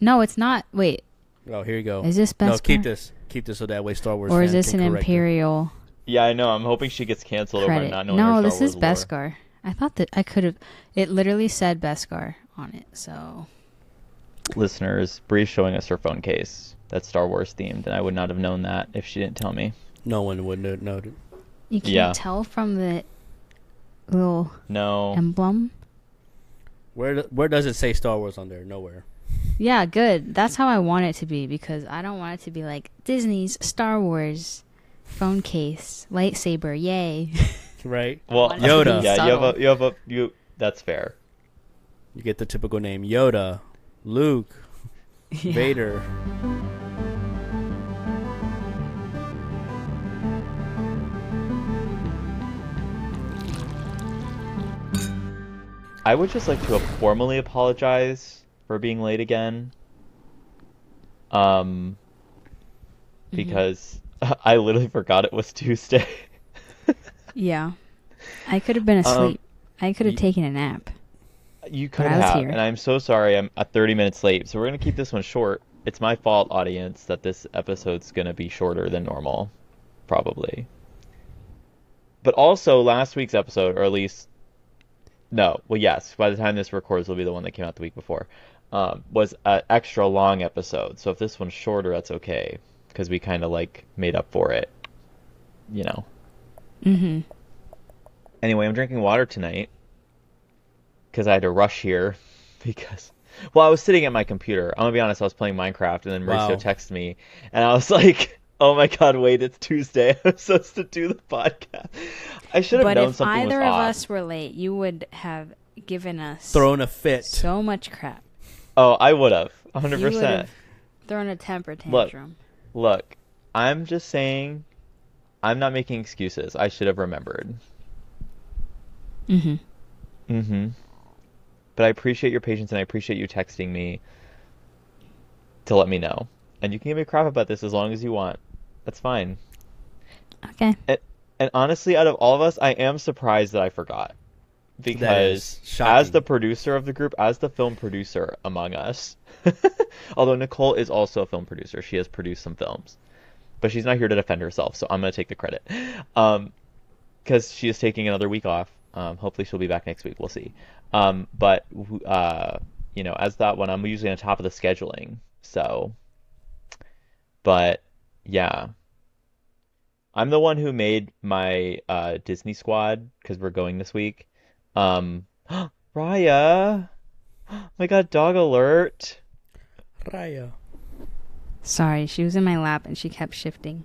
No, it's not. Wait, Oh, here you go. is this Beskar no, Beskar? keep this. Keep this so that way Star Wars. or is this an correct it. Imperial Yeah, I know. I'm hoping she gets canceled over not knowing No, her this Star is Wars lore. Beskar. I thought that I could have. It literally said Beskar on it. So Listeners, Bri's showing us her phone case that's Star Wars themed, and I would not have known that if she didn't tell me. No one would know. know. you can't Yeah. tell from the little No. emblem. Where where does it say Star Wars on there? Nowhere. Yeah, good. That's how I want it to be because I don't want it to be like Disney's Star Wars phone case lightsaber. Yay! Right. well, want it to Yoda. Yeah, you have a you have a you. That's fair. You get the typical name: Yoda, Luke, Yeah. Vader. I would just like to formally apologize for being late again. Um, Mm-hmm. because I literally forgot it was Tuesday. Yeah, I could have been Um, asleep. I could have y- taken a nap. You could have, here. and I'm so sorry. I'm at 30 minutes late, so we're gonna keep this one short. It's my fault, audience, that this episode's gonna be shorter than normal, probably. But also, last week's episode, or at least, no, well, yes, by the time this records, will be the one that came out the week before, um, was an extra long episode. So if this one's shorter, that's okay, because we kind of like made up for it, you know. Mm-hmm. Anyway, I'm drinking water tonight because I had to rush here because, well, I was sitting at my computer. I'm gonna be honest, I was playing Minecraft and then Mauricio Wow. texted me and I was like, "Oh my god, wait, it's Tuesday. I'm supposed to do the podcast." I should have done something. But if either of off. us were late, you would have given us Throwing a fit. so much crap. Oh, I would have, 100. You would percent have thrown a temper tantrum. Look, I'm just saying, I'm not making excuses. I should have remembered. Mm-hmm. Mm-hmm. But I appreciate your patience and I appreciate you texting me to let me know. And you can give me crap about this as long as you want. That's fine. Okay. And honestly, out of all of us, I am surprised that I forgot. Because as the producer of the group, as the film producer among us, although Nicole is also a film producer, she has produced some films. But she's not here to defend herself, so I'm going to take the credit. Um, because she is taking another week off. Um, hopefully she'll be back next week. We'll see. Um, but uh, you know, as that one, I'm usually on top of the scheduling. So, but yeah, I'm the one who made my uh, Disney squad because we're going this week. Um, Raya, my God, dog alert! Raya. Sorry, she was in my lap and she kept shifting.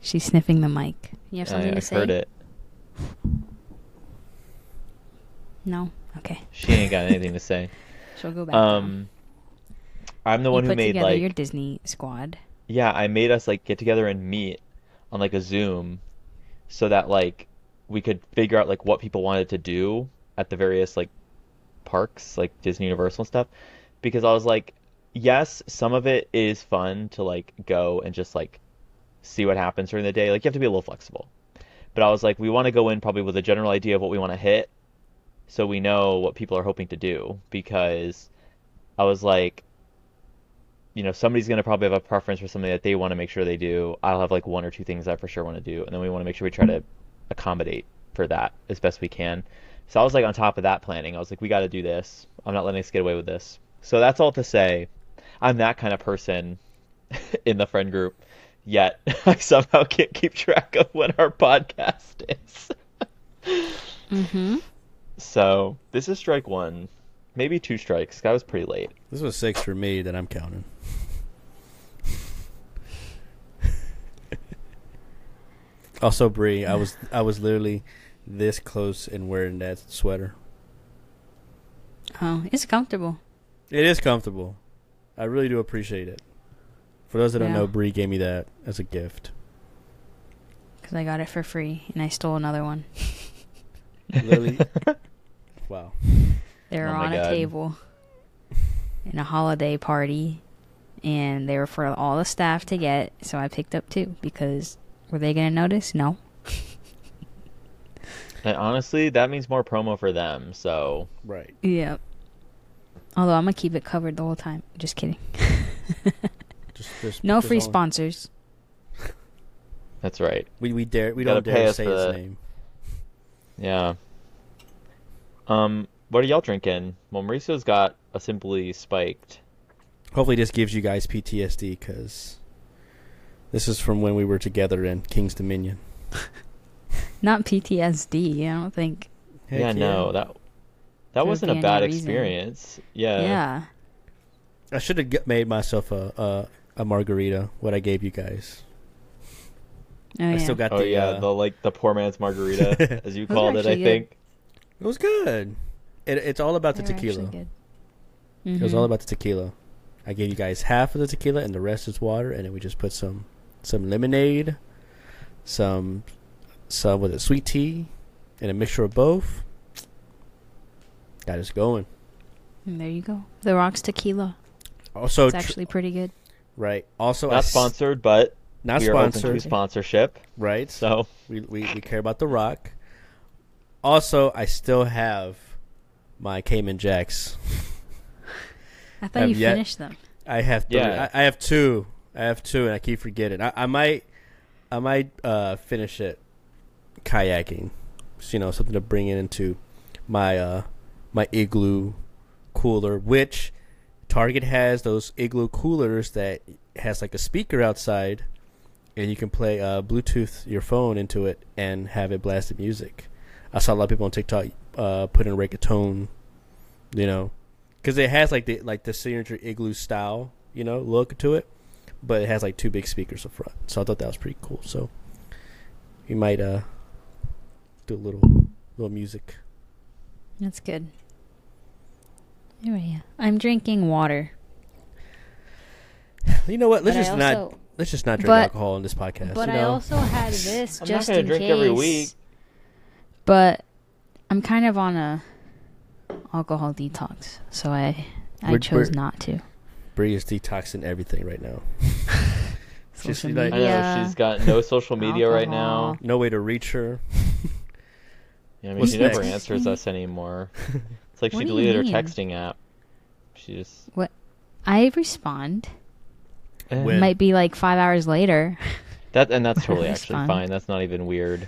She's sniffing the mic. You have something I, to I say? heard it. No. Okay. She ain't got anything to say. She'll go back. down. Um, I'm the you one who made like your Disney squad. Yeah, I made us like get together and meet on like a Zoom so that like we could figure out like what people wanted to do at the various like parks, like Disney Universal stuff. Because I was like, yes, some of it is fun to like go and just like see what happens during the day. Like you have to be a little flexible. But I was like, we want to go in probably with a general idea of what we want to hit so we know what people are hoping to do because I was like you know, somebody's going to probably have a preference for something that they want to make sure they do. I'll have like one or two things I for sure want to do, and then we want to make sure we try to accommodate for that as best we can. So I was like on top of that planning. I was like, we got to do this. I'm not letting us get away with this. So that's all to say, I'm that kind of person in the friend group. Yet I somehow can't keep track of when our podcast is. Mm-hmm. So this is strike one, maybe two strikes. That was pretty late. This was six for me that I'm counting. Also, Bri, I was I was literally this close in wearing that sweater. Oh, it's comfortable. It is comfortable. I really do appreciate it. For those that don't Yeah. know, Bri gave me that as a gift. Because I got it for free and I stole another one. Literally, wow. They were Oh on God. a table in a holiday party, and they were for all the staff to get. So I picked up two because were they gonna notice? No. And honestly, that means more promo for them. So Right. Yep. Although I'm gonna keep it covered the whole time. Just kidding. Just, just No just free all- sponsors. That's right. We we dare we don't pay dare say for his name. Yeah. Um, what are y'all drinking? Well, Mauricio's got a simply spiked. Hopefully, this gives you guys PTSD because this is from when we were together in King's Dominion. Not PTSD. I don't think. Heck yeah, no, that that wasn't a bad any reason. experience. Yeah. yeah. I should have made myself a, a a margarita. What I gave you guys. Oh, I yeah. still got Oh the. yeah, uh, the like the poor man's margarita, as you called it. I good. think. It was good. It, it's all about the They were actually tequila. good. It was all about the tequila. I gave you guys half of the tequila, and the rest is water. And then we just put some some lemonade, some some with a sweet tea, and a mixture of both. Got us going. And there you go. The Rocks Tequila. Also, it's tr- actually pretty good. right. Also, Not s- sponsored, but Not we are open sponsored. to sponsorship. Right. So We, we we care about the rock. Also, I still have my Cayman Jacks. I thought Have you yet- finished them. I have three. Yeah. I, I have two. I have two, and I keep forgetting. I, I might, I might uh, finish it kayaking. Just, you know, something to bring it into my uh, my igloo cooler. Which Target has those igloo coolers that has like a speaker outside, and you can play uh, Bluetooth your phone into it and have it blasted music. I saw a lot of people on TikTok uh, put in reggaeton, you know, because it has like the like the signature igloo style, you know, look to it, but it has like two big speakers up front. So I thought that was pretty cool. So we might uh do a little little music. That's good. Anyway. I'm drinking water. You know what? Let's But I just not let's just not drink but- alcohol on this podcast. But you I also had this I'm just not gonna in drink case. every week. But I'm kind of on a alcohol detox, so I I We're- chose we're- not to. Bree is detoxing everything right now. Just Social like- I know she's got no social media right now. No way to reach her. Yeah, I mean, What's she never next? answers us anymore. It's like What she do you deleted her mean? texting app. She just What? I respond. Eh. When- Might be like five hours later. that, and that's totally That's actually fine. fine. That's not even weird.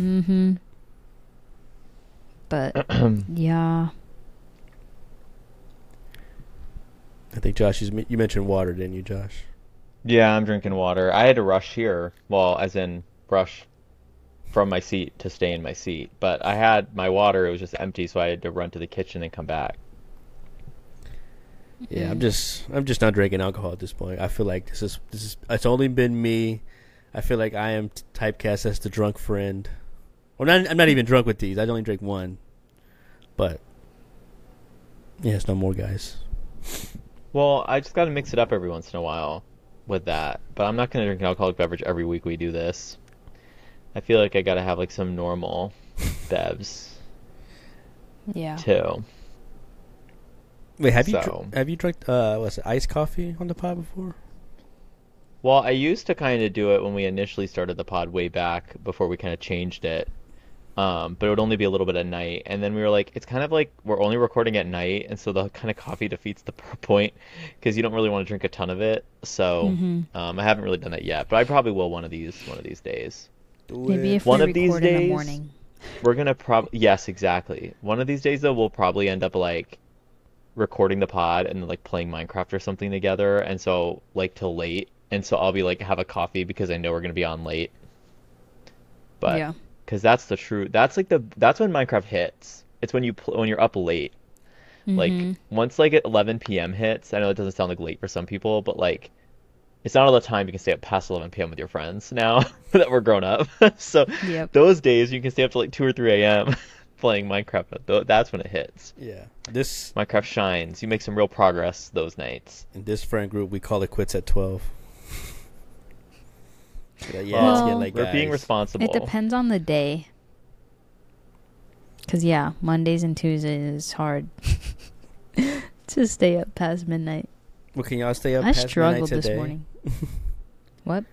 mm-hmm. But yeah, I think Josh, you you mentioned water, didn't you, Josh? Yeah, I'm drinking water. I had to rush here. Well, as in rush from my seat to stay in my seat. But I had my water, it was just empty, so I had to run to the kitchen and come back. Yeah, I'm just I'm just not drinking alcohol at this point. I feel like this is this is it's only been me. I feel like I am typecast as the drunk friend. Well, not, I'm not even drunk with these. I only drink one. But yeah, it's no more guys. Well, I just got to mix it up every once in a while with that. But I'm not going to drink an alcoholic beverage every week we do this. I feel like I got to have like some normal bevs yeah. too. Wait, have you So- dr- have you drank uh what's it iced coffee on the pod before? Well, I used to kind of do it when we initially started the pod way back before we kind of changed it. Um, but it would only be a little bit at night, and then we were like, it's kind of like we're only recording at night, and so the kind of coffee defeats the point because you don't really want to drink a ton of it. So Mhm. um, I haven't really done that yet, but I probably will one of these one of these days. Maybe if One we of these record in the morning. We're gonna probably yes, exactly. One of these days though, we'll probably end up like recording the pod and like playing Minecraft or something together, and so like till late, and so I'll be like have a coffee because I know we're gonna be on late. But yeah because that's the true. That's like the that's when Minecraft hits. It's when you pl- when you're up late. Mm-hmm. Like once like at 11 p.m. hits, I know it doesn't sound like late for some people, but like it's not all the time you can stay up past 11 p.m. with your friends now that we're grown up. so yep. those days you can stay up to like 2 or 3 a.m. playing Minecraft. That's when it hits. Yeah. This Minecraft shines. You make some real progress those nights. In this friend group, we call it quits at 12. Yeah, well, let's late. We're being responsible. It depends on the day. Cause yeah, Mondays and Tuesdays is hard to stay up past midnight. Well, can y'all stay up? I past struggled midnight today? this morning. what?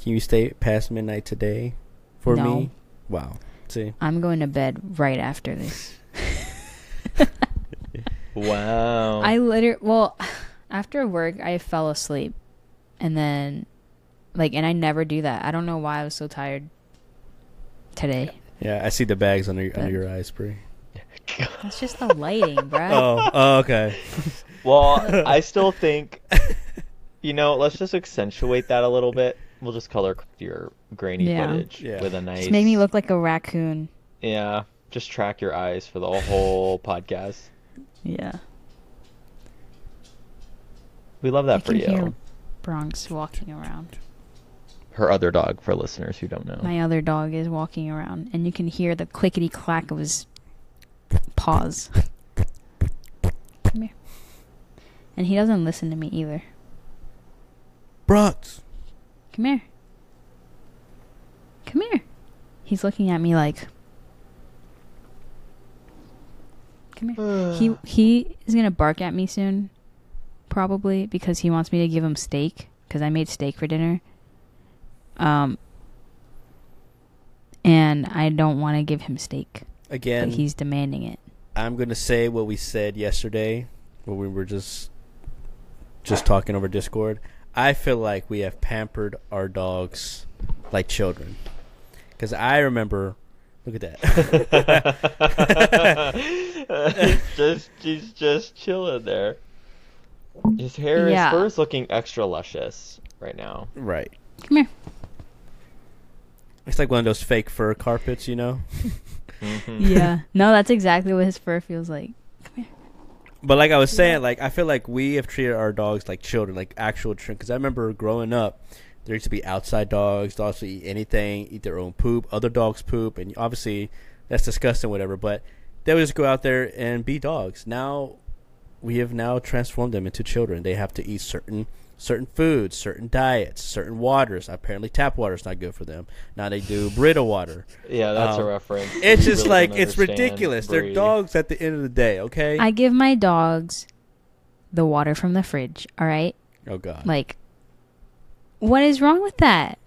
Can you stay past midnight today for no. me? Wow. See, I'm going to bed right after this. wow. I literally well, after work I fell asleep, and then like, and I never do that. I don't know why I was so tired today. Yeah, I see the bags under under your eyes, Bri. That's just the lighting, bro. Oh, oh, okay. Well, I still think, you know, let's just accentuate that a little bit. We'll just color your grainy Yeah. footage Yeah. with a nice. Just made me look like a raccoon. Yeah, just track your eyes for the whole podcast. Yeah. We love I that for can you. hear Bronx walking around. Her other dog, for listeners who don't know. My other dog is walking around, and you can hear the clickety clack of his paws. Come here. And he doesn't listen to me either. Bronx. Come here. Come here. He's looking at me like. Come here. he he is gonna bark at me soon, probably because he wants me to give him steak because I made steak for dinner. Um. And I don't want to give him steak, Again, but he's demanding it. I'm gonna say what we said yesterday when we were just just talking over Discord. I feel like we have pampered our dogs like children. Because I remember, look at that. he's just he's just chilling there. His hair, Yeah. his fur is looking extra luscious right now. right. Come here. It's like one of those fake fur carpets, you know. Mhm. Yeah. no, that's exactly what his fur feels like. But like I was saying, Yeah. like I feel like we have treated our dogs like children, like actual children. Because I remember growing up, there used to be outside dogs. Dogs would eat anything, eat their own poop, other dogs' poop, and obviously that's disgusting, whatever. But they would just go out there and be dogs. Now we have now transformed them into children. They have to eat certain certain foods, certain diets, certain waters. Apparently, tap water is not good for them. Now they do Brita water. Yeah, that's a Um, reference. It's You just really like it's understand ridiculous. They're dogs at the end of the day. Okay. I give my dogs the water from the fridge. All right. oh God. Like, what is wrong with that?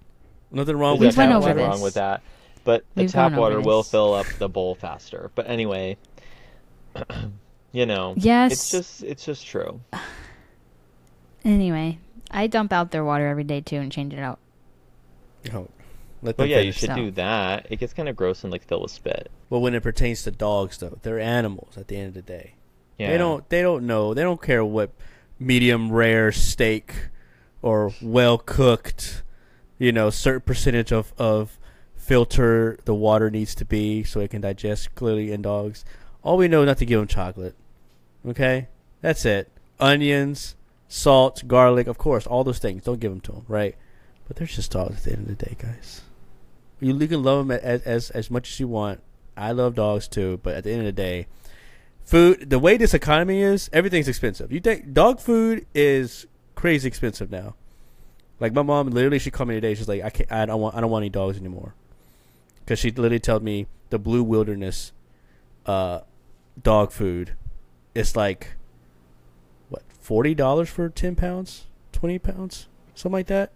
Nothing wrong There's with went over nothing this. wrong with that. But the We've tap water will fill up the bowl faster. But anyway, you know, Yes. it's just it's just true. Anyway, I dump out their water every day too and change it out. Oh, let But them yeah, you should So- do that. It gets kind of gross and like filled with spit. But when it pertains to dogs, though, they're animals. At the end of the day, Yeah. they don't. They don't know. They don't care what medium rare steak or well cooked. You know, certain percentage of of filter the water needs to be so it can digest clearly in dogs. All we know not to give them chocolate. Okay, that's it. Onions, salt, garlic, of course, all those things. Don't give them to them, right? But they're just dogs at the end of the day, guys. You, you can love them as, as as much as you want. I love dogs too, but at the end of the day, food. The way this economy is, everything's expensive. You think dog food is crazy expensive now? Like my mom, literally, she called me today. She's like, I can't. I don't want. I don't want any dogs anymore. Because she literally told me the Blue Wilderness, uh, dog food, it's like, forty dollars for ten pounds, twenty pounds, something like that.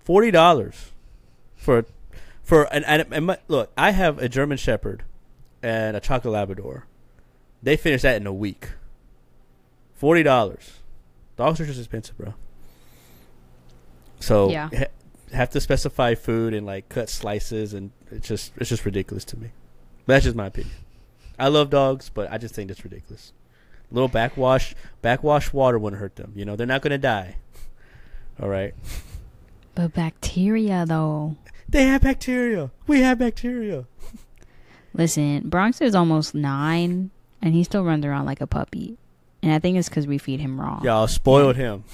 Forty dollars for for an and, and my, look. I have a German Shepherd and a chocolate Labrador. They finish that in a week. Forty dollars. Dogs are just expensive, bro. So Yeah. ha- have to specify food and like cut slices, and it's just it's just ridiculous to me. But that's just my opinion. I love dogs, but I just think it's ridiculous. Little backwash backwash water wouldn't hurt them. You know, they're not gonna die. All right. But bacteria, though. They have bacteria. We have bacteria. Listen, Bronx is almost nine, and he still runs around like a puppy. And I think it's because we feed him raw. Y'all spoiled him.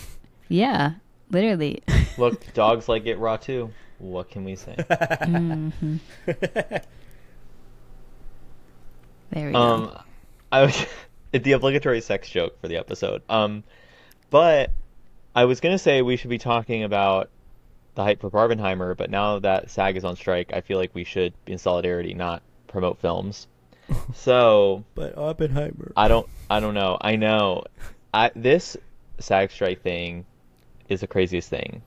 Yeah, literally. Look, dogs like it raw too. What can we say? hmm There we go. Um, I was the obligatory sex joke for the episode. Um, but I was gonna say we should be talking about the hype for Barbenheimer, but now that SAG is on strike, I feel like we should in solidarity, not promote films. So But Oppenheimer. I don't, I don't know. I know, I this SAG strike thing is the craziest thing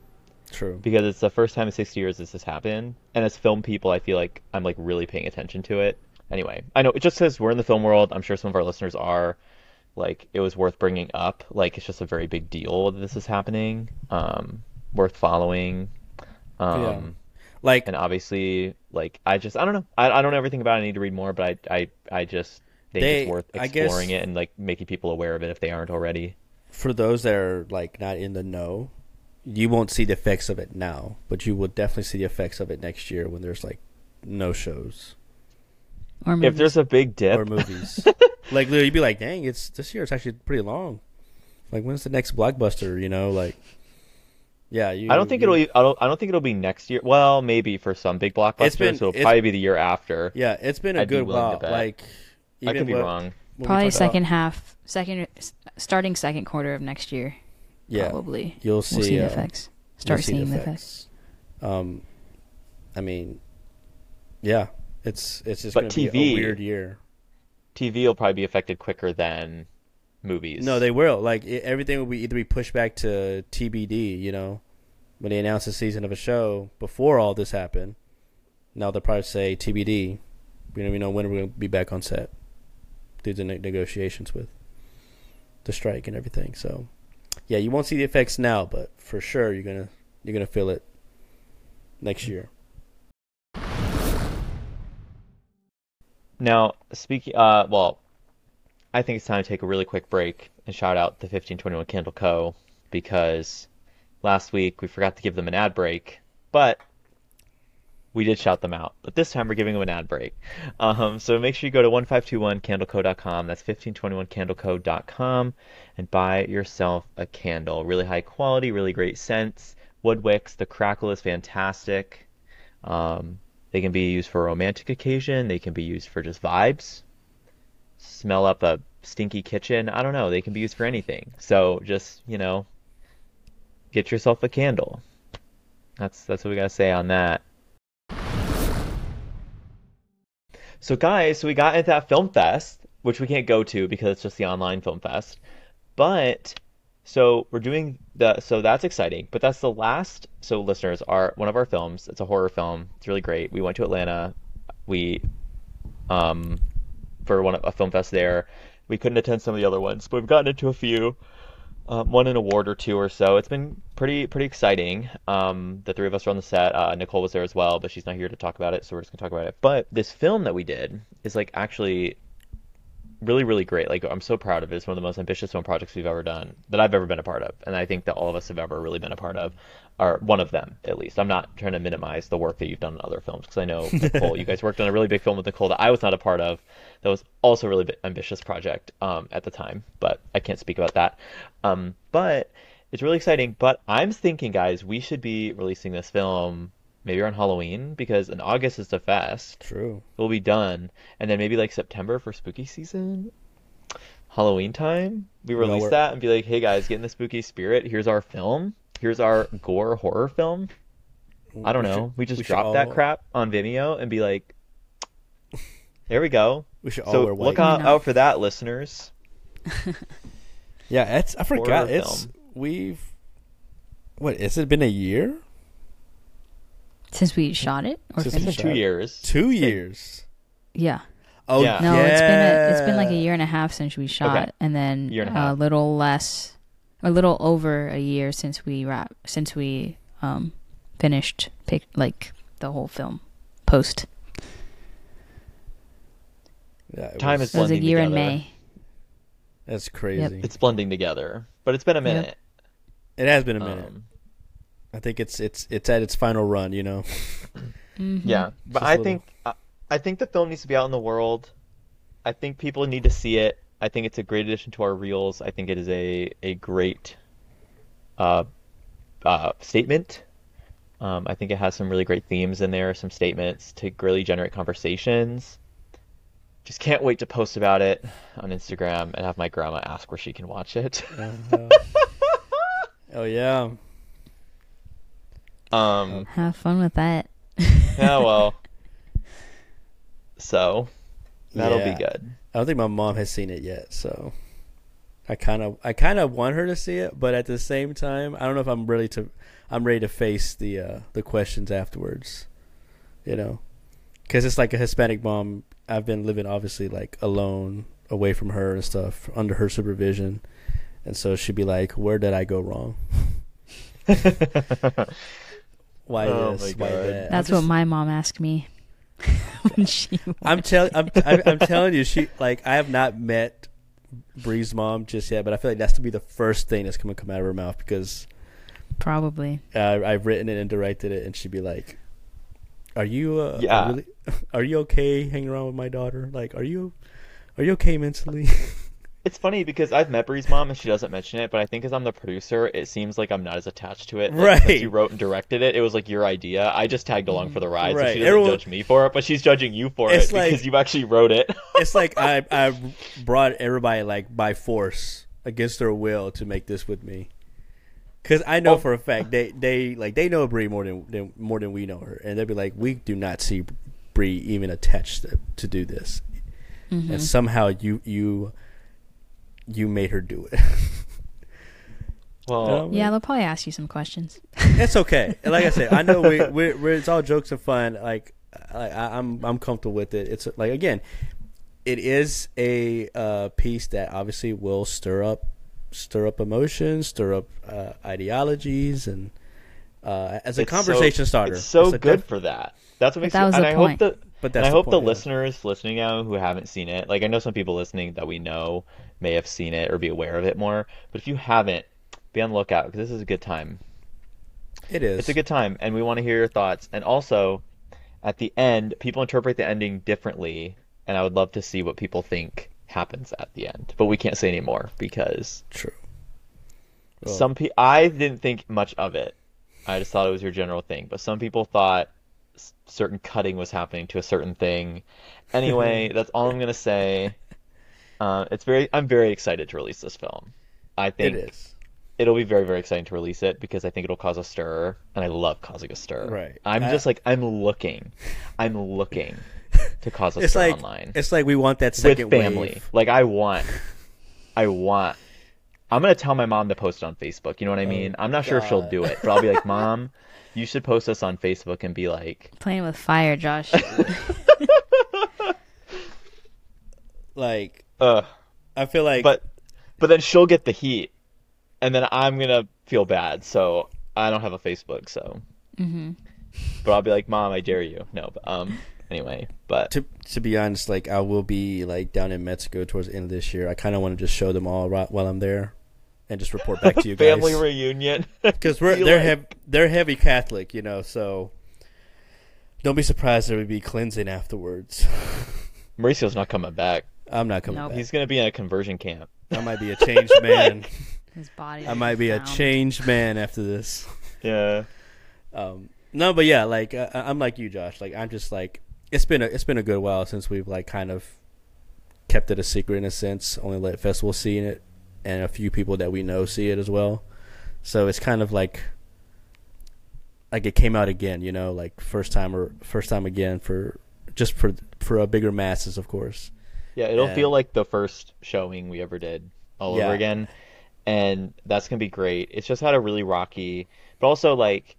True. because it's the first time in 60 years this has happened and as film people i feel like i'm like really paying attention to it anyway i know it just says we're in the film world i'm sure some of our listeners are like it was worth bringing up. Like it's just a very big deal that this is happening. Um, worth following. Um, Yeah. Like and obviously, like I just I don't know. I, I don't know everything about it. I need to read more, but I I, I just think They- it's worth I guess- exploring it and like making people aware of it if they aren't already. for those that are like not in the know, you won't see the effects of it now, but you will definitely see the effects of it next year when there's like no shows Or If there's a big dip, or movies. like literally, you'd be like, "Dang, it's this year. It's actually pretty long. Like, when's the next blockbuster? You know, like, yeah. You, I don't think you- it'll. I don't. I don't think it'll be next year. Well, maybe for some big blockbusters, been- it'll it's- probably be the year after. Yeah, it's been a I'd good willing to while. bet. Like, I could be what- wrong. what Probably talked about- second half, second, starting second quarter of next year. Yeah, Probably. you'll see. we'll see the uh, effects. Start see seeing the effects. Um, I mean, yeah, it's it's just But gonna be TV a weird year. TV will probably be affected quicker than movies. No, they will. Like it, everything will be either be pushed back to TBD. You know, when they announce a season of a show before all this happened. Now they'll probably say TBD. We don't even know when we're going to be back on set due to ne- negotiations with the strike and everything. So, yeah, you won't see the effects now, but for sure you're gonna you're gonna feel it next year. Now, speaking, uh, well, I think it's time to take a really quick break and shout out the 1521 Candle Co. because last week we forgot to give them an ad break, but we did shout them out. But this time we're giving them an ad break. Um, so make sure you go to 1521candleco.com. That's 1521candleco.com and buy yourself a candle. Really high quality, really great scents. Wood wicks. The crackle is fantastic. Um, they can be used for a romantic occasion. They can be used for just vibes. Smell up a stinky kitchen. I don't know. They can be used for anything. So just, you know, get yourself a candle. That's that's what we gotta say on that. So guys, so we got into that film fest, which we can't go to because it's just the online film fest. But so we're doing the so that's exciting. But that's the last. So listeners, our one of our films. It's a horror film. It's really great. We went to Atlanta. We um for one a film fest there. We couldn't attend some of the other ones, but we've gotten into a few. Um, won an award or two or so. It's been pretty pretty exciting. Um, the three of us are on the set. Uh, Nicole was there as well, but she's not here to talk about it, so we're just gonna talk about it. But this film that we did is like actually really really great. Like I'm so proud of it. It's one of the most ambitious film projects we've ever done that I've ever been a part of, and I think that all of us have ever really been a part of, or one of them at least. I'm not trying to minimize the work that you've done in other films because I know Nicole, you guys worked on a really big film with Nicole that I was not a part of. That was also a really bit ambitious project um, at the time, but I can't speak about that. Um, but it's really exciting. But I'm thinking, guys, we should be releasing this film maybe around Halloween because in August is the fest True. We'll be done, and then maybe like September for spooky season, Halloween time, we release we're- that and be like, hey guys, get in the spooky spirit. Here's our film. Here's our gore horror film. I don't We know. should- we just should drop that all- crap on Vimeo and be like, there we go. We should all So wear white. look out, out for that, listeners. Yeah, it's I forgot. Horror It's film. we've what? Has it been a year? Since we shot it or Since It's we been finished? shot two it. years. Two years. Yeah. Oh Yeah. No, it's been a, it's been like a year and a half since we shot, Okay. and then Year and a a little less, a little over a year since we wrap since we um finished pick like the whole film post. Yeah, it Time was- is It was a Blending year in together. May. That's crazy. It's blending together, but it's been a Yep. minute. It has been a minute. Um, I think it's it's it's at its final run. You know. Mhm. Yeah, but Just a I little- think I, I think the film needs to be out in the world. I think people need to see it. I think it's a great addition to our reels. I think it is a a great uh, uh, statement. Um, I think it has some really great themes in there, some statements to really generate conversations. Just can't wait to post about it on Instagram and have my grandma ask where she can watch it. Uh-huh. oh yeah. Um, Have fun with that. yeah, well, so that'll Yeah. be good. I don't think my mom has seen it yet, so I kind of I kind of want her to see it, but at the same time, I don't know if I'm ready to I'm ready to face the uh, the questions afterwards. You know, because it's like a Hispanic mom. I've been living obviously like alone away from her and stuff under her supervision, and so she'd be like, "Where did I go wrong? Why Oh this? Why that?" That's I'm what my mom asked me when she. I'm telling. I'm, I'm, I'm telling you, she like I have not met Bri's mom just yet, but I feel like that's to be the first thing that's going to come out of her mouth because Probably. uh, I've written it and directed it, and she'd be like, "Are you? Uh, Yeah. Really, are you okay hanging around with my daughter? Like, are you? Are you okay mentally?" It's funny because I've met Bri's mom and she doesn't mention it, but I think as I'm the producer, it seems like I'm not as attached to it. Like, Right. Since you wrote and directed it, it was like your idea. I just tagged along for the ride, so Right. she doesn't Everyone- judge me for it, but she's judging you for It's it like- because you actually wrote it. it's like I I brought everybody like by force against their will to make this with me. Cause I know Well- for a fact they they like they know Bri more than, than more than we know her, and they'd be like, we do not see Bree even attached to, to do this, Mm-hmm. and somehow you you you made her do it. well, Um, Yeah, they'll probably ask you some questions. it's okay. Like I said, I know we we're, we're it's all jokes and fun. Like I, I, I'm I'm comfortable with it. It's like again, it is a uh, piece that obviously will stir up stir up emotions, stir up uh, ideologies, and uh, as a it's so- conversation starter. It's so It's good def- for that. That's what makes that it, was and the I point. hope that But and I the hope the yeah. listeners listening now who haven't seen it, like I know some people listening that we know may have seen it or be aware of it more, but if you haven't, be on the lookout because this is a good time. It is. It's a good time, and we want to hear your thoughts. And also, at the end, people interpret the ending differently, and I would love to see what people think happens at the end. But we can't say anymore because true. Well, some people. I didn't think much of it. I just thought it was your general thing. But some people thought certain cutting was happening to a certain thing. Anyway, that's all I'm gonna say. Uh, it's very. I'm very excited to release this film. I it think is. it'll be very very exciting to release it because I think it'll cause a stir, and I love causing a stir. Right. I'm I- just like I'm looking, I'm looking to cause a It's stir like online it's like we want that second with second family. wave. Like I want, I want. I'm gonna tell my mom to post it on Facebook. You know what I Oh, mean? I'm not sure if she'll do it, but I'll be like, Mom, you should post this on Facebook and be like, Playing with fire, Josh. Like ugh. I feel like But, but then she'll get the heat, and then I'm gonna feel bad. So I don't have a Facebook. So, hmm but I'll be like, Mom, I dare you. No, but um, anyway, but to to be honest, like I will be like down in Mexico towards the end of this year. I kind of want to just show them all right while I'm there, and just report back to you guys. family reunion. because we're they're like- hev- they're heavy Catholic, you know. So don't be surprised there would be cleansing afterwards. Mauricio's not coming back. I'm not coming Nope. back. He's gonna be in a conversion camp. I might be a changed man. His body. I might be a found. changed man after this. Yeah. Um, no, but yeah, like uh, I'm like you, Josh. Like I'm just like it's been a it's been a good while since we've like kind of kept it a secret in a sense. Only let festivals see it, and a few people that we know see it as well. So it's kind of like like it came out again, you know, like first time or first time again for just for for a bigger masses, of course. Yeah, it'll And- feel like the first showing we ever did all Yeah. over again. And that's gonna be great. It's just had a really rocky but also like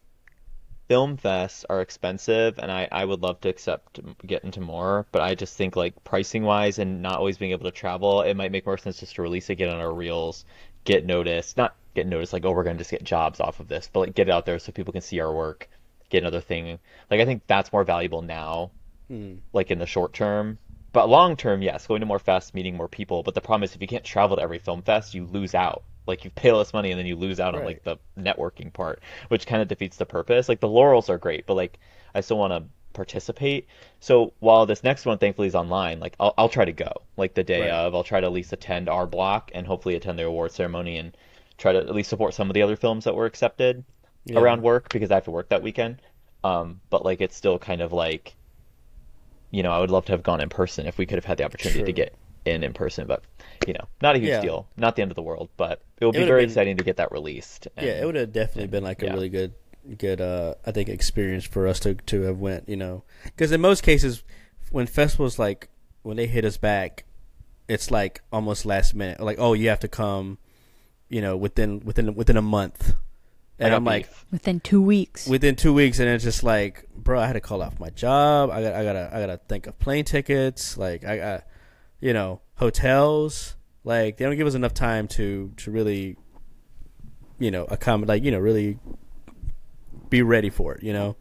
film fests are expensive and I, I would love to accept get into more, but I just think like pricing wise and not always being able to travel, it might make more sense just to release it, get on our reels, get noticed. Not get noticed like, oh we're gonna just get jobs off of this, but like get it out there so people can see our work, get another thing. Like I think that's more valuable now Hmm. like in the short term. But long term, yes, going to more fests, meeting more people. But the problem is if you can't travel to every film fest, you lose out. Like you pay less money and then you lose out on like the networking part, which kind of defeats the purpose. Like the laurels are great, but like I still want to participate. So while this next one thankfully is online, like I'll I'll try to go. Like the day Right. of, I'll try to at least attend our block and hopefully attend the award ceremony and try to at least support some of the other films that were accepted Yeah. around work because I have to work that weekend. Um, but like it's still kind of like, you know, I would love to have gone in person if we could have had the opportunity to get in in person. But you know, not a huge Yeah. deal, not the end of the world. But it would It be very been- exciting to get that released. And, yeah, it would have definitely and- been like a yeah. really good, good. uh I think experience for us to to have went. You know, because in most cases, when festivals like when they hit us back, it's like almost last minute. Like, oh, you have to come. You know, within within within a month, and I'm like beef. Within two weeks. within two weeks, and it's just like, bro, I had to call off my job. I got I gotta I gotta think of plane tickets. Like I got, you know, hotels. Like they don't give us enough time to to really, you know, accommodate. Like you know, really be ready for it. You know,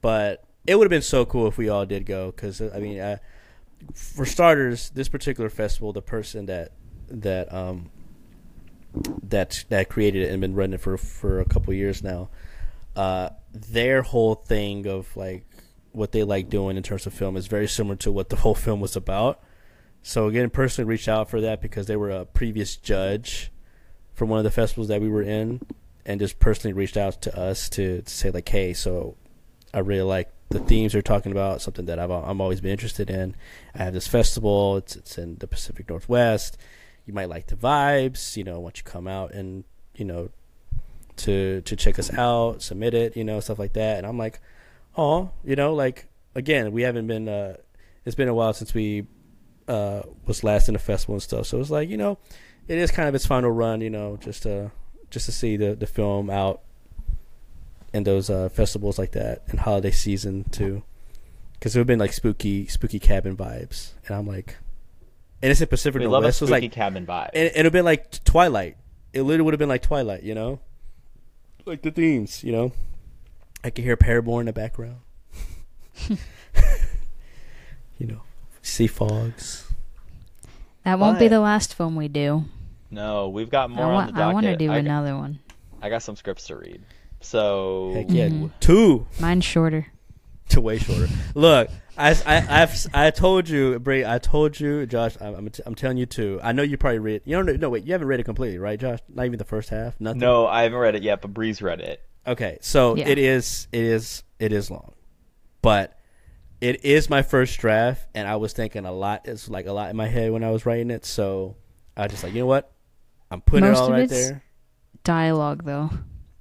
but it would have been so cool if we all did go. Because I mean, uh, for starters, this particular festival, the person that that um that that created it and been running for for a couple years now, uh, their whole thing of like what they like doing in terms of film is very similar to what the whole film was about. So again, personally reached out for that because they were a previous judge from one of the festivals that we were in, and just personally reached out to us to, to say like, hey, so I really like the themes they're talking about, something that I've I'm always been interested in. I have this festival. It's it's in the Pacific Northwest. You might like the vibes. You know, once you come out and you know to to check us out, submit it, you know, stuff like that. And I'm like, oh, you know, like again, we haven't been. Uh, it's been a while since we uh, was last in the festival and stuff. So it's like you know, it is kind of its final run. You know, just to just to see the the film out in those uh, festivals like that and holiday season too, because it would have been like spooky spooky cabin vibes. And I'm like, and it's in Pacific We love a Northwest. So it's spooky like, cabin vibe. and it'd have been like Twilight. It literally would have been like Twilight, you know, like the themes, you know. I could hear Paramore in the background. you know, sea fogs. That won't be the last film we do. no, we've got I more on the docket. I want to do I, another one. I got some scripts to read. So Heck yeah, Mhm. two Mine's shorter. to way shorter. Look, I, I, I've, I told you, Bri. I told you, Josh. I'm, I'm, t- I'm telling you too. I know you probably read. You don't. know- No, wait. You haven't read it completely, right, Josh? Not even the first half. Nothing. no, I haven't read it yet, but Bri's read it. Okay, so Yeah. it is it is it is long, but it is my first draft, and I was thinking a lot. It's like a lot in my head when I was writing it, so I just like you know what, I'm putting Most it all of right it's- there. Dialogue though.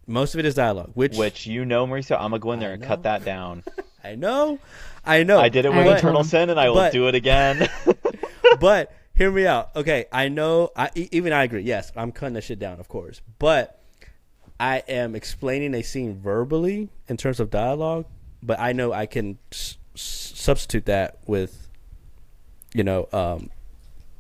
Most of it is dialogue, which, Which you know, Mauricio, I'm gonna go in there I and know. cut that down. I know, I know. I did it with Eternal. Sin, and I will But- do it again. but hear me out. Okay, I know. I even I agree. Yes, I'm cutting that shit down, of course. But I am explaining a scene verbally in terms of dialogue. But I know I can s- s- substitute that with, you know, um,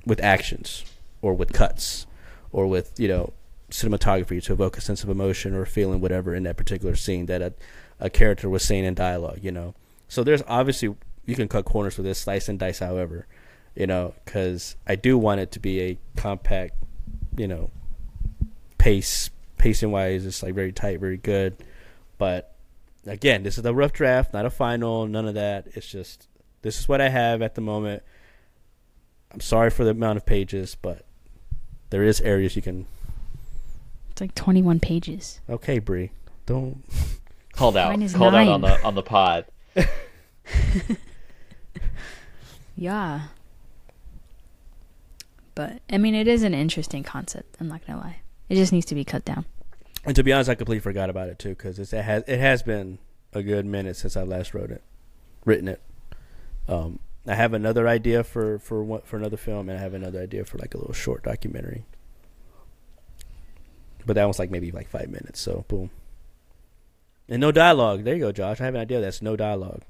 with actions or with cuts or with you know cinematography to evoke a sense of emotion or feeling whatever in that particular scene that a, a character was saying in dialogue. You know, so there's obviously you can cut corners with this, slice and dice, however you know, because I do want it to be a compact, you know, pace pacing wise, it's like very tight, very good. But again, this is a rough draft, not a final, none of that. It's just this is what I have at the moment. I'm sorry for the amount of pages, but there is areas you can. It's like 21 pages. Okay, Bri, don't. Called out, Mine is called out on the on the pod. Yeah. But I mean, it is an interesting concept. I'm not gonna lie. It just needs to be cut down. And to be honest, I completely forgot about it too because it has it has been a good minute since I last wrote it, written it. Um, I have another idea for for one, for another film, and I have another idea for like a little short documentary. But that one's like maybe like five minutes. So boom. And no dialogue. There you go, Josh. I have an idea that's no dialogue.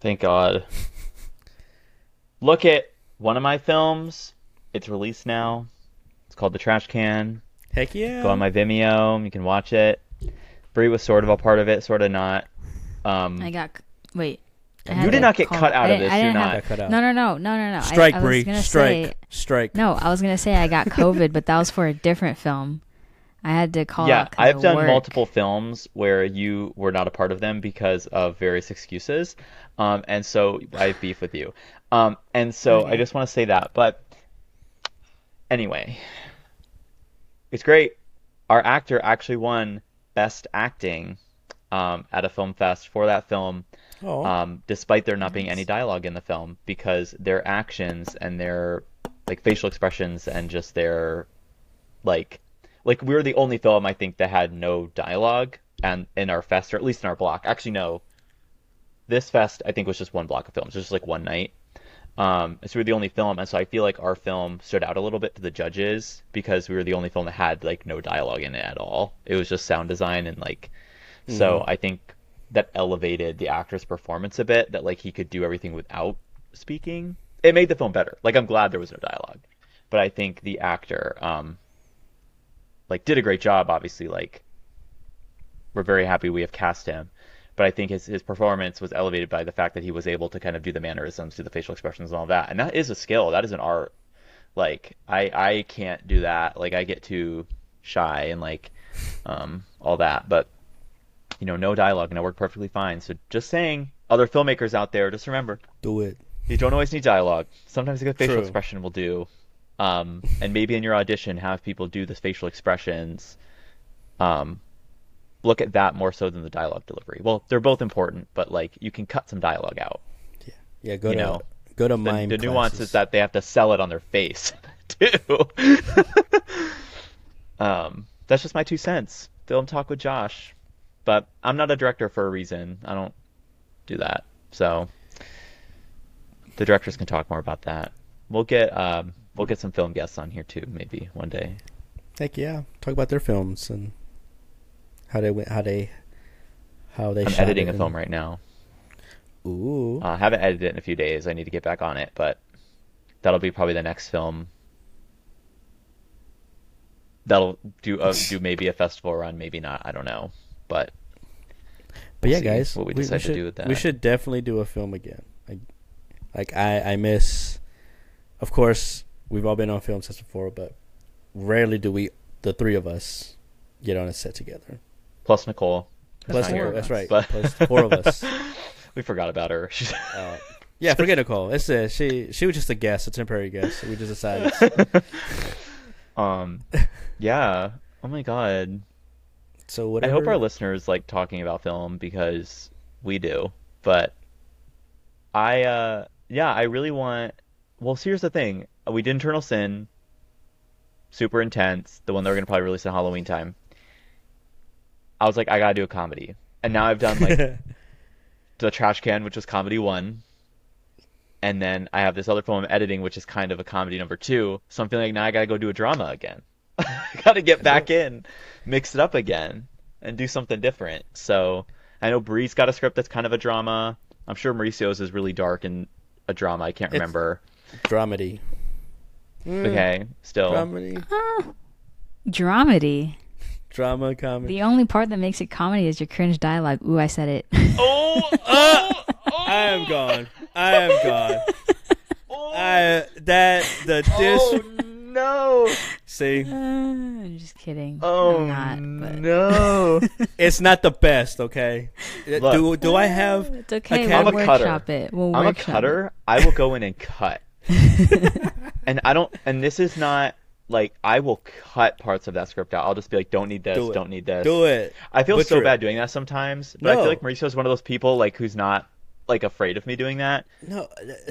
Thank God. Look at one of my films. It's released now. It's called The Trash Can. Heck yeah. Go on my Vimeo. You can watch it. Bri was sort of a part of it, sort of not. Um, I got wait. I You did not get call- cut out I of didn't- this, I you're didn't have- Got cut out. No, no, no, no, no, no. Strike, I, was Bri. Strike. Say, Strike. no, I was gonna say I got COVID, but that was for a different film. I had to call. yeah, out 'cause I've of done work. multiple films where you were not a part of them because of various excuses, um, and so I have beef with you. Um, and so I just want to say that. But anyway, it's great. Our actor actually won Best Acting um, at a film fest for that film, Oh. um, despite there not being any dialogue in the film, because their actions and their like facial expressions and just their like like we were the only film I think that had no dialogue and in our fest or at least in our block. Actually no. This fest I think was just one block of films, just like one night. Um, so we were the only film, and so I feel like our film stood out a little bit to the judges because we were the only film that had like no dialogue in it at all. It was just sound design and like, so I think that elevated the actor's performance a bit. That like he could do everything without speaking. it made the film better. Like I'm glad there was no dialogue, but I think the actor, um, like did a great job. Obviously, like we're very happy we have cast him, but I think his his performance was elevated by the fact that he was able to kind of do the mannerisms, do the facial expressions, and all that. And that is a skill. That is an art. Like I I can't do that. Like I get too shy and like um all that, but you know, no dialogue and it worked perfectly fine. So just saying, other filmmakers out there, just remember, Do it. you don't always need dialogue. Sometimes a good facial True. expression will do. Um, and maybe in your audition, have people do the facial expressions. Um, look at that more so than the dialogue delivery. Well, they're both important, but like you can cut some dialogue out. Yeah, yeah. go You to know, go to The, mime. the nuance is that they have to sell it on their face too. um, that's just my two cents. Film talk with Josh, but I'm not a director for a reason. I don't do that, so the directors can talk more about that. We'll get um, we'll get some film guests on here too, maybe one day. Heck yeah, talk about their films and how they went, how they, how they. I'm shot editing it a film right now. Ooh, Uh, I haven't edited it in a few days. I need to get back on it, but that'll be probably the next film. That'll do uh, do maybe a festival run, maybe not. I don't know, but but we'll yeah, guys, what we decide to should, do with that. We should definitely do a film again. Like, like I, I miss. Of course, we've all been on film sets before, but rarely do we, the three of us, get on a set together. plus Nicole. Plus, Nicole, that's right. But Plus four of us. we forgot about her. Uh, yeah, forget Nicole. It's uh, she. She was just a guest, a temporary guest. We just decided. um, yeah. Oh my god. So what I hope our listeners like talking about film because we do. But I uh yeah, I really want well, so here's the thing. We did Internal Sin, super intense, the one that we're gonna probably release in Halloween time. I was like, I gotta do a comedy. And now I've done like the trash can, which was comedy one. And then I have this other film I'm editing, which is kind of a comedy number two. So I'm feeling like now I gotta go do a drama again. I gotta get back in, mix it up again, and do something different. So I know Bri's got a script that's kind of a drama. I'm sure Mauricio's is really dark and a drama. I can't It's- remember. dramedy. Mm, Okay, still. Dramedy. Dramedy. Drama comedy. The only part that makes it comedy is your cringe dialogue. Ooh, I said it. Oh, oh, I am gone. I am gone. I that the dish. oh no! See, Uh, I'm just kidding. Oh I'm not, but no! it's not the best. Okay. Uh, Look. do do I have? it's okay. I'm We'll a cutter. workshop it. We'll I'm a workshop cutter. I will go in and cut. and I don't. And this is not like I will cut parts of that script out. I'll just be like, don't need this. Do not need this. Do it. I feel so it. bad doing that sometimes, but I feel like Mauricio's one of those people like who's not like afraid of me doing that. No,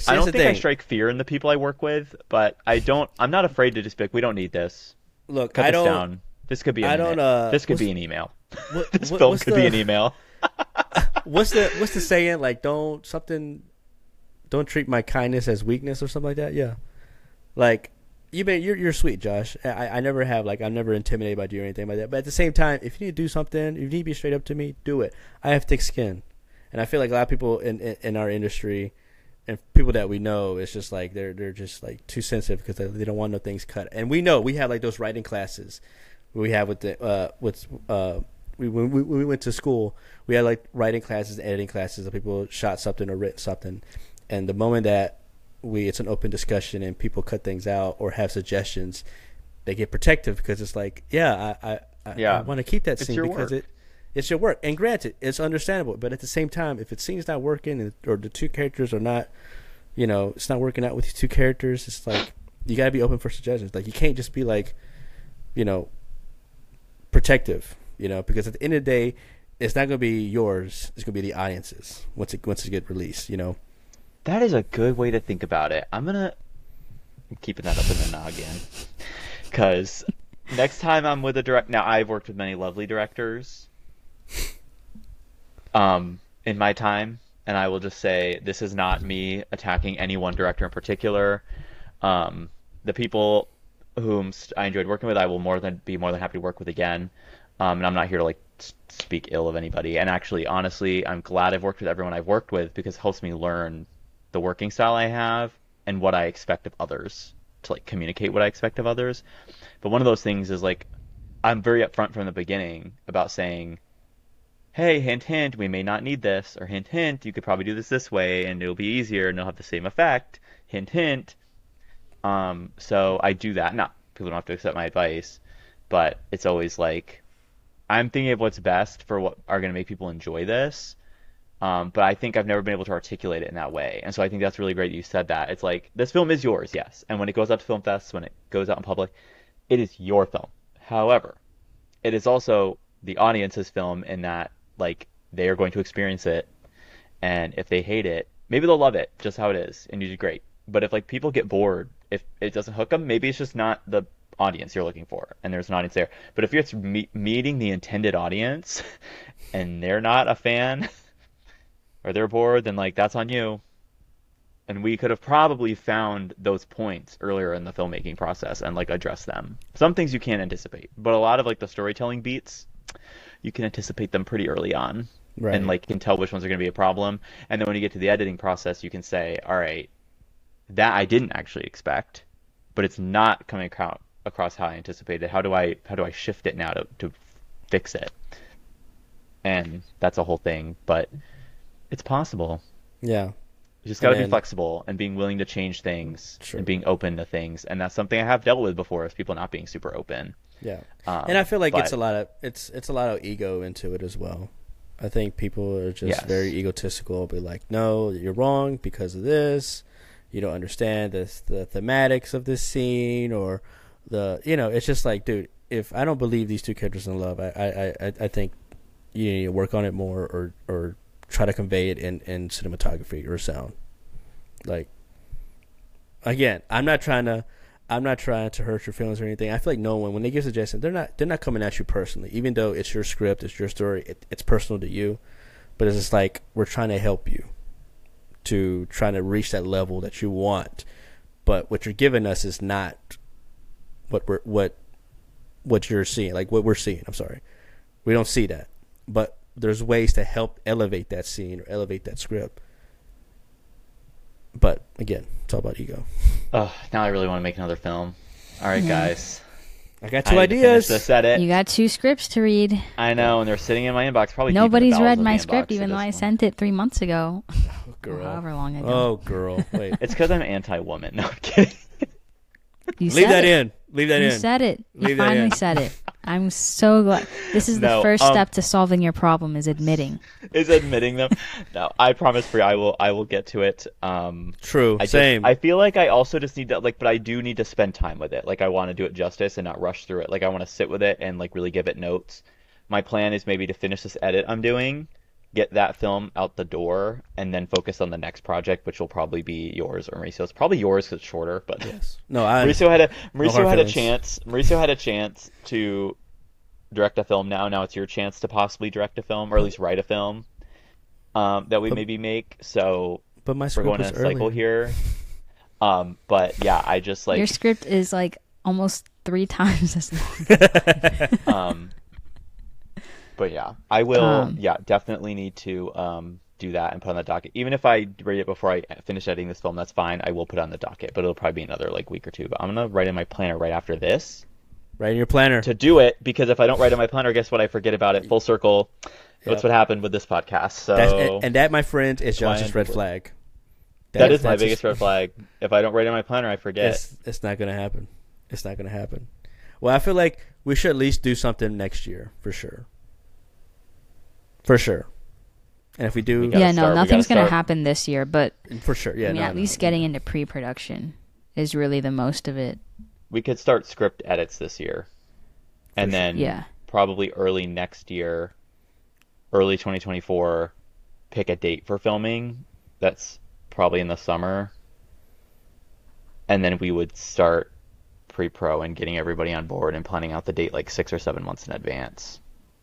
I don't think I strike fear in the people I work with, but I don't. I'm not afraid to just be like, we don't need this. Look, Cut I this don't. down. This could be. I don't, uh, this could be an email. What, This what- film could the, be an email. What's the what's the saying? Like, don't something. Don't treat my kindness as weakness or something like that. Yeah, like you been you're you're sweet, Josh. I I never have like I'm never intimidated by you or anything like that. But at the same time, if you need to do something, if you need to be straight up to me, do it. I have thick skin, and I feel like a lot of people in in, in our industry. And people that we know, it's just like they're they're just like too sensitive because they, they don't want no things cut. And we know we have like those writing classes we have with the uh with uh we when we, when we went to school we had like writing classes editing classes that people shot something or written something and the moment that we it's an open discussion and people cut things out or have suggestions they get protective because it's like yeah i i, Yeah. I want to keep that It's scene because work. it it's your work and granted it's understandable but at the same time if it scene's not working or the two characters are not you know it's not working out with these two characters it's like you got to be open for suggestions like you can't just be like you know protective, you know, because at the end of the day, it's not going to be yours. It's going to be the audience's once it once it get released. You know, That is a good way to think about it. I'm gonna I'm keeping that up in the noggin because next time I'm with a direct. Now I've worked with many lovely directors, um, in my time, and I will just say this is not me attacking any one director in particular. Um, the people whom I enjoyed working with, I will more than be more than happy to work with again. Um, and I'm not here to like speak ill of anybody. And actually, honestly, I'm glad I've worked with everyone I've worked with because it helps me learn the working style I have and what I expect of others to like communicate what I expect of others. But one of those things is like I'm very upfront from the beginning about saying, "Hey, hint, hint, we may not need this," or "Hint, hint, you could probably do this this way, and it'll be easier, and it'll have the same effect." Hint, hint. Um, so I do that. Not people don't have to accept my advice, but it's always like I'm thinking of what's best for what are going to make people enjoy this. Um, but I think I've never been able to articulate it in that way, and so I think that's really great that you said that. It's like this film is yours, yes, and when it goes out to film fests, when it goes out in public, it is your film. However, it is also the audience's film in that like they are going to experience it, and if they hate it, maybe they'll love it just how it is, and you do great. But if like people get bored, if it doesn't hook them, maybe it's just not the audience you're looking for, and there's an audience there. But if you're me- meeting the intended audience, and they're not a fan, or they're bored, then like that's on you. And we could have probably found those points earlier in the filmmaking process and like address them. Some things you can't anticipate, but a lot of like the storytelling beats, you can anticipate them pretty early on. Right. And like can tell which ones are going to be a problem. And then when you get to the editing process, you can say, all right, that I didn't actually expect, but it's not coming across across how I anticipated. How do I how do I shift it now to to fix it? And that's a whole thing, but it's possible. Yeah. You just got to be flexible and being willing to change things Sure. and being open to things. And that's something I have dealt with before is people not being super open. Yeah. Um, and I feel like it's a lot of it's it's a lot of ego into it as well. I think people are just Yes. very egotistical. Be like, no, you're wrong because of this. You don't understand this, the thematics of this scene, or the you know. It's just like, dude, if I don't believe these two characters in love, I I, I, I think you need to work on it more, or or try to convey it in in cinematography or sound. Like, again, I'm not trying to. I'm not trying to hurt your feelings or anything. I feel like no one, when they give suggestions, they're not they're not coming at you personally. Even though it's your script, it's your story, it, it's personal to you. But it's just like we're trying to help you to trying to reach that level that you want. But what you're giving us is not what we're what what you're seeing, like what we're seeing. I'm sorry, we don't see that. But there's ways to help elevate that scene or elevate that script. But again, it's all about ego. Oh, now I really want to make another film. All right, guys. I got I two need to finish ideas. This edit. You got two scripts to read. I know, and they're sitting in my inbox. Probably deep in the Nobody's bowels read of the my inbox script, at even though this I point. sent it three months ago. Oh, girl. However long ago. Oh, girl. Wait. It's because I'm anti-woman. No, I'm kidding. you Leave said that it. in. Leave that in. You in. said it. You Leave that finally in. said it. I'm so glad. This is the first um, step to solving your problem is admitting. Is admitting them. No, I promise, Bri. I will. I will get to it. Um, True. I just- Same. I feel like I also just need to like, but I do need to spend time with it. Like I want to do it justice and not rush through it. Like I want to sit with it and like really give it notes. My plan is maybe to finish this edit I'm doing, get that film out the door, and then focus on the next project, which will probably be yours or Mauricio's. Probably yours because it's shorter, but yes. No, I. Mauricio had a Mauricio hard had a chance. Mauricio had a chance to direct a film. Now, now it's your chance to possibly direct a film, or at least write a film um, that we But- maybe make. So But my script we're going was in a cycle here. Um, but yeah, I just like your script is like almost three times as long. um, but yeah, I will. Um, yeah, definitely need to um do that and put on the docket. Even if I read it before I finish editing this film, that's fine. I will put it on the docket, but it'll probably be another like week or two. But I'm gonna write in my planner right after this. Write in your planner. to do it because if I don't write in my planner, guess what? I forget about it. Full circle. That's what happened with this podcast. So and, and that, my friend, is Josh's red flag. that is my biggest red flag. If I don't write in my planner, I forget. It's, it's not gonna happen. It's not gonna happen. Well, I feel like we should at least do something next year for sure. For sure. And if we do, We yeah, no, we nothing's gonna happen this year, but for sure, yeah. I mean, no, at no, least no. getting into pre-production is really the most of it. We could start script edits this year, and sure. then Yeah. probably early next year, early 2024, pick a date for filming. That's probably in the summer, and then we would start pre-pro and getting everybody on board and planning out the date like six or seven months in advance,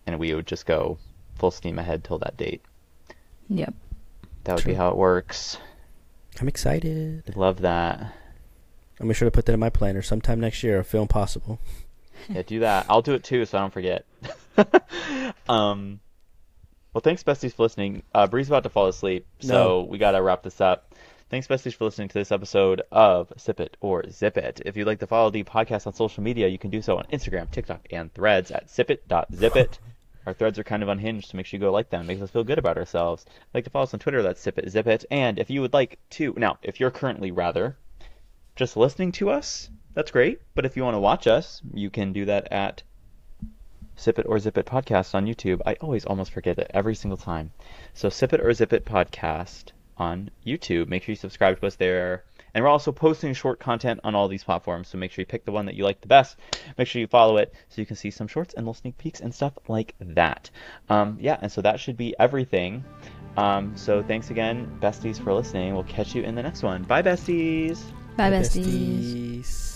and we would just go full steam ahead till that date. Yep. That would be how it works. I'm excited. Love that. I'll make sure to put that in my planner sometime next year. A film possible. Yeah, do that. I'll do it too, so I don't forget. um, well, thanks, besties, for listening. Uh, Bri's about to fall asleep, so No. we gotta wrap this up. Thanks, besties, for listening to this episode of Sip It or Zip It. If you'd like to follow the podcast on social media, you can do so on Instagram, TikTok, and Threads at sipit.zipit. Our threads are kind of unhinged, so make sure you go like them. Makes us feel good about ourselves. like to follow us on Twitter, that's Sip It Zip It. And if you would like to, now, if you're currently rather just listening to us, that's great. But if you want to watch us, you can do that at Sip It or Zip It podcast on YouTube. I always almost forget it every single time. So Sip It or Zip It podcast on YouTube. Make sure you subscribe to us there. And we're also posting short content on all these platforms, so make sure you pick the one that you like the best. Make sure you follow it so you can see some shorts and little sneak peeks and stuff like that. Um, yeah, and so that should be everything. Um, so thanks again, besties, for listening. We'll catch you in the next one. Bye, besties. Bye, besties.